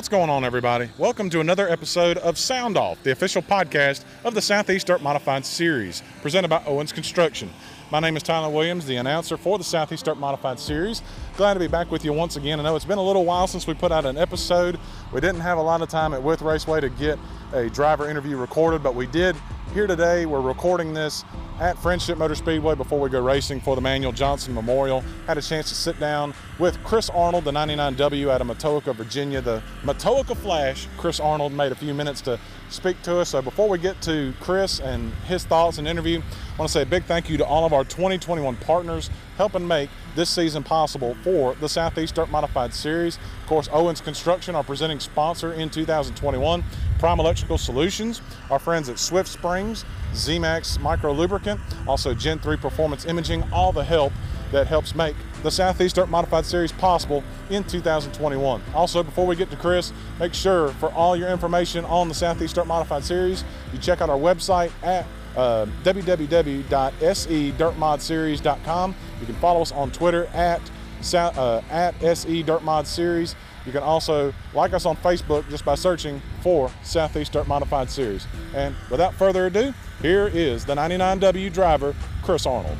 What's going on, everybody? Welcome to another episode of Sound Off, the official podcast of the Southeast Dirt Modified Series, presented by Owens Construction. My name is Tyler Williams, the announcer for the Southeast Dirt Modified Series. Glad to be back with you once again. I know it's been a little while since we put out an episode. We didn't have a lot of time at Wythe Raceway to get a driver interview recorded, but we did here today. We're recording this at Friendship Motor Speedway before we go racing for the Manuel Johnson Memorial. Had a chance to sit down with Chris Arnold, the 99W out of Matoaca, Virginia, the Matoaca Flash. Chris Arnold made a few minutes to speak to us. So before we get to Chris and his thoughts and interview, I want to say a big thank you to all of our 2021 partners helping make this season possible for the Southeast Dirt Modified Series. Of course, Owens Construction, our presenting sponsor in 2021. Prime Electrical Solutions, our friends at Swift Springs, ZMAX Micro Lubricant, also Gen 3 Performance Imaging, all the help that helps make the Southeast Dirt Modified Series possible in 2021. Also, before we get to Chris, make sure for all your information on the Southeast Dirt Modified Series, you check out our website at uh, www.sedirtmodseries.com. You can follow us on Twitter at uh, at SE Dirt Mod Series. You can also like us on Facebook just by searching for Southeast Dirt Modified Series. And without further ado, here is the 99W driver, Chris Arnold.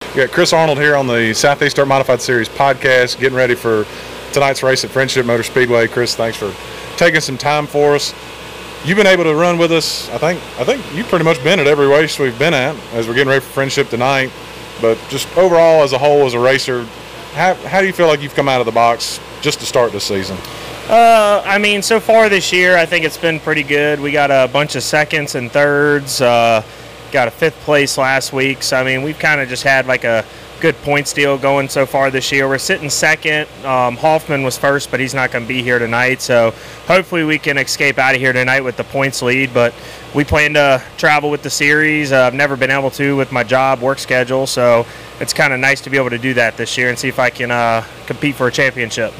We got Chris Arnold here on the Southeast Dirt Modified Series podcast, getting ready for tonight's race at Friendship Motor Speedway. Chris, thanks for taking some time for us. You've been able to run with us. I think I think you've pretty much been at every race we've been at as we're getting ready for Friendship tonight. But just overall, as a whole, as a racer, how, how do you feel like you've come out of the box just to start this season? Uh, I mean, so far this year, I think it's been pretty good. We got a bunch of seconds and thirds. Uh, got a fifth place last week. So I mean, we've kind of just had like a good points deal going so far this year. We're sitting second. Um, Hoffman was first, but he's not going to be here tonight. So hopefully we can escape out of here tonight with the points lead. But we plan to travel with the series. Uh, I've never been able to with my job work schedule, so it's kind of nice to be able to do that this year and see if I can uh, compete for a championship.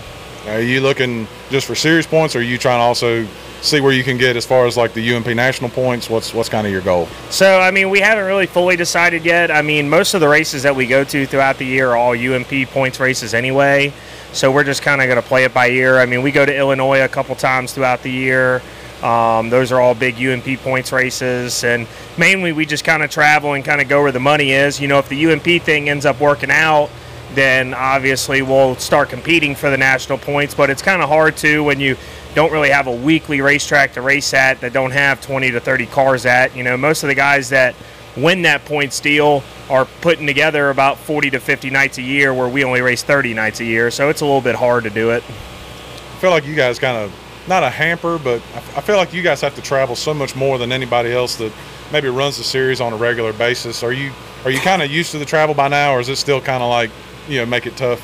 Are you looking just for series points, or are you trying to also see where you can get as far as like the UMP national points? What's what's kind of your goal? So I mean, we haven't really fully decided yet. I mean, most of the races that we go to throughout the year are all UMP points races anyway. So we're just kind of going to play it by ear. I mean, we go to Illinois a couple times throughout the year. Um, those are all big UMP points races, and mainly we just kind of travel and kind of go where the money is. You know, if the UMP thing ends up working out, then obviously we'll start competing for the national points. But it's kind of hard to when you don't really have a weekly racetrack to race at that don't have 20 to 30 cars at. You know, most of the guys that win that points deal are putting together about 40 to 50 nights a year where we only race 30 nights a year. So it's a little bit hard to do it. I feel like you guys kind of not a hamper, but I feel like you guys have to travel so much more than anybody else that maybe runs the series on a regular basis. Are you are you kind of used to the travel by now, or is it still kind of like you know make it tough?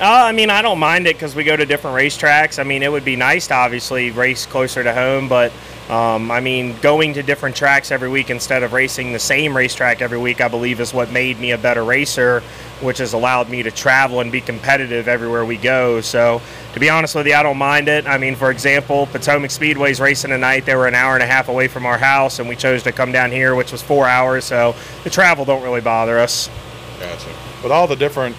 Uh, I mean, I don't mind it because we go to different racetracks. I mean, it would be nice to obviously race closer to home, but um, I mean, going to different tracks every week instead of racing the same racetrack every week, I believe, is what made me a better racer, which has allowed me to travel and be competitive everywhere we go. So, to be honest with you, I don't mind it. I mean, for example, Potomac Speedway's racing tonight. They were an hour and a half away from our house, and we chose to come down here, which was four hours. So, the travel don't really bother us. Gotcha. With all the different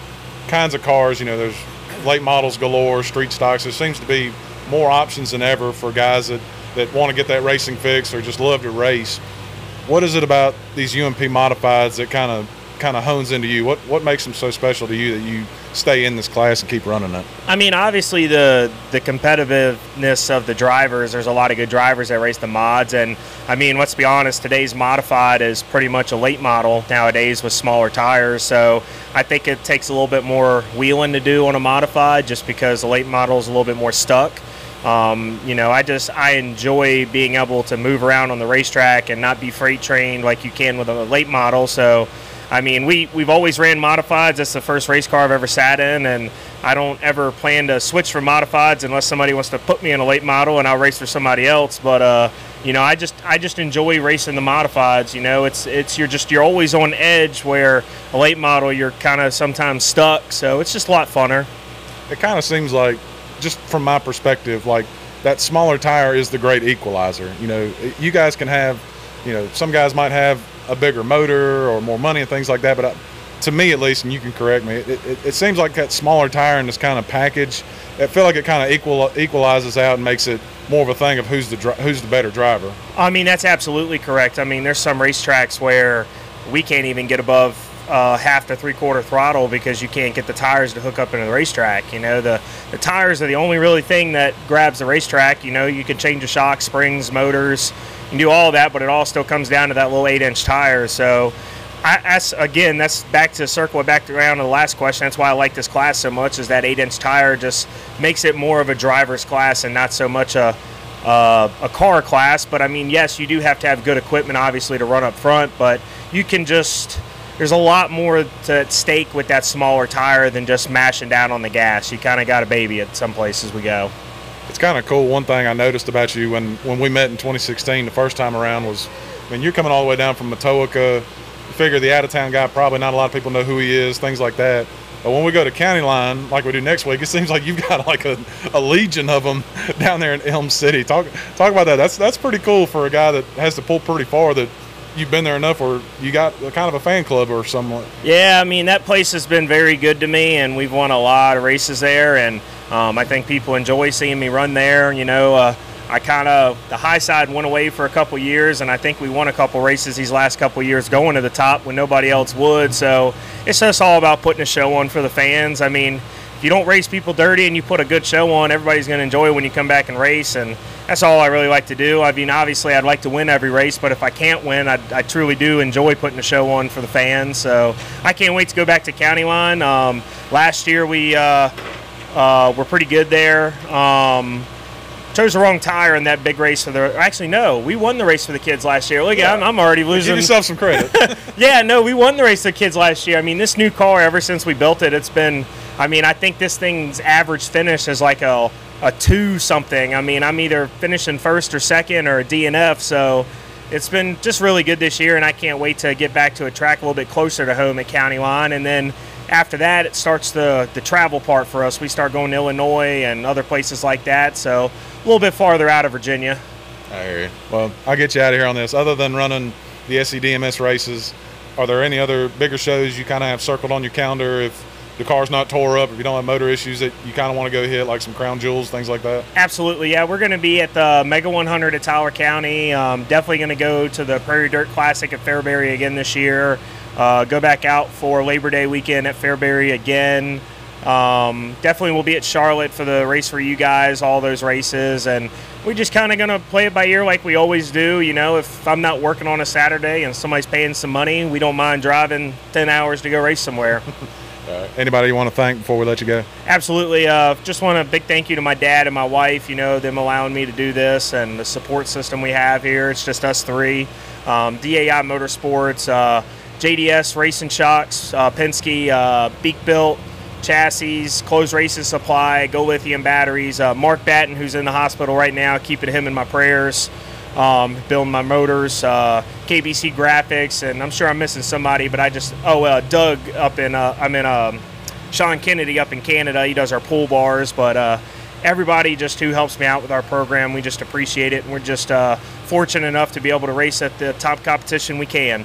kinds of cars, you know, there's late models galore, street stocks. There seems to be more options than ever for guys that that want to get that racing fix or just love to race. What is it about these UMP modifieds that kind of kind of hones into you? What what makes them so special to you that you stay in this class and keep running it? I mean, obviously the the competitiveness of the drivers. There's a lot of good drivers that race the mods, and I mean, let's be honest. Today's modified is pretty much a late model nowadays with smaller tires. So I think it takes a little bit more wheeling to do on a modified, just because the late model is a little bit more stuck. Um, you know, I just I enjoy being able to move around on the racetrack and not be freight trained like you can with a late model. So, I mean, we we've always ran modifieds. That's the first race car I've ever sat in, and I don't ever plan to switch from modifieds unless somebody wants to put me in a late model and I'll race for somebody else. But uh, you know, I just I just enjoy racing the modifieds. You know, it's it's you're just you're always on edge where a late model you're kind of sometimes stuck. So it's just a lot funner. It kind of seems like just from my perspective, like that smaller tire is the great equalizer. You know, you guys can have, you know, some guys might have a bigger motor or more money and things like that, but I, to me at least, and you can correct me, it, it, it seems like that smaller tire in this kind of package, I feel like it kind of equal equalizes out and makes it more of a thing of who's the who's the better driver. I mean, that's absolutely correct. I mean, there's some racetracks where we can't even get above uh, half to three quarter throttle because you can't get the tires to hook up into the racetrack. You know, the, the tires are the only really thing that grabs the racetrack. You know, you can change the shocks, springs, motors, you can do all that, but it all still comes down to that little eight inch tire. So, I, again, that's back to circle back around to the last question. That's why I like this class so much. Is that eight-inch tire just makes it more of a driver's class and not so much a a car class. But I mean, yes, you do have to have good equipment, obviously, to run up front. But you can just there's a lot more to at stake with that smaller tire than just mashing down on the gas. You kind of got a baby at some places we go. Kind of cool. One thing I noticed about you when when we met in 2016, the first time around was, I mean, you're coming all the way down from Matoaca figure the out of town guy probably not a lot of people know who he is, things like that. But when we go to county line, like we do next week, it seems like you've got like a, a legion of them down there in Elm City. Talk talk about that. That's that's pretty cool for a guy that has to pull pretty far. That you've been there enough, or you got a, kind of a fan club or something. Yeah, I mean that place has been very good to me, and we've won a lot of races there, and um, I think people enjoy seeing me run there. You know. Uh, I kind of the high side went away for a couple years, and I think we won a couple races these last couple years going to the top when nobody else would. So it's just all about putting a show on for the fans. I mean, if you don't race people dirty and you put a good show on, everybody's going to enjoy when you come back and race, and that's all I really like to do. I mean, obviously, I'd like to win every race, but if I can't win, I, I truly do enjoy putting a show on for the fans. So I can't wait to go back to County Line. Um, last year we uh, uh, were pretty good there. Um, chose the wrong tire in that big race for the. Actually, no, we won the race for the kids last year. Look, yeah. I'm, I'm, already losing. Give yourself some credit. yeah, no, we won the race for the kids last year. I mean, this new car, ever since we built it, it's been. I mean, I think this thing's average finish is like a a two something. I mean, I'm either finishing first or second or a DNF. So it's been just really good this year, and I can't wait to get back to a track a little bit closer to home at County Line, and then after that, it starts the, the travel part for us. We start going to Illinois and other places like that. So a little bit farther out of Virginia. I hear you. Well, I'll get you out of here on this. Other than running the SEDMS races, are there any other bigger shows you kind of have circled on your calendar if the car's not tore up, if you don't have motor issues that you kind of want to go hit, like some crown jewels, things like that? Absolutely, yeah. We're going to be at the Mega 100 at Tyler County. Um, definitely going to go to the Prairie Dirt Classic at Fairbury again this year. Uh, go back out for Labor Day weekend at Fairbury again. Um, definitely we'll be at Charlotte for the race for you guys, all those races, and we're just kind of going to play it by ear like we always do. You know, if I'm not working on a Saturday and somebody's paying some money, we don't mind driving 10 hours to go race somewhere. Uh, anybody you want to thank before we let you go? Absolutely. Uh, just want a big thank you to my dad and my wife. You know, them allowing me to do this and the support system we have here. It's just us three. Um, DAI Motorsports. Uh, JDS Racing Shocks, uh, Penske, uh, Beak Built chassis, closed racing supply, Go Lithium batteries. Uh, Mark Batten, who's in the hospital right now, keeping him in my prayers. Um, building my motors, uh, KBC Graphics, and I'm sure I'm missing somebody, but I just oh uh, Doug up in uh, I'm in um, Sean Kennedy up in Canada. He does our pull bars, but everybody just who helps me out with our program, we just appreciate it, and we're just fortunate enough to be able to race at the top competition we can.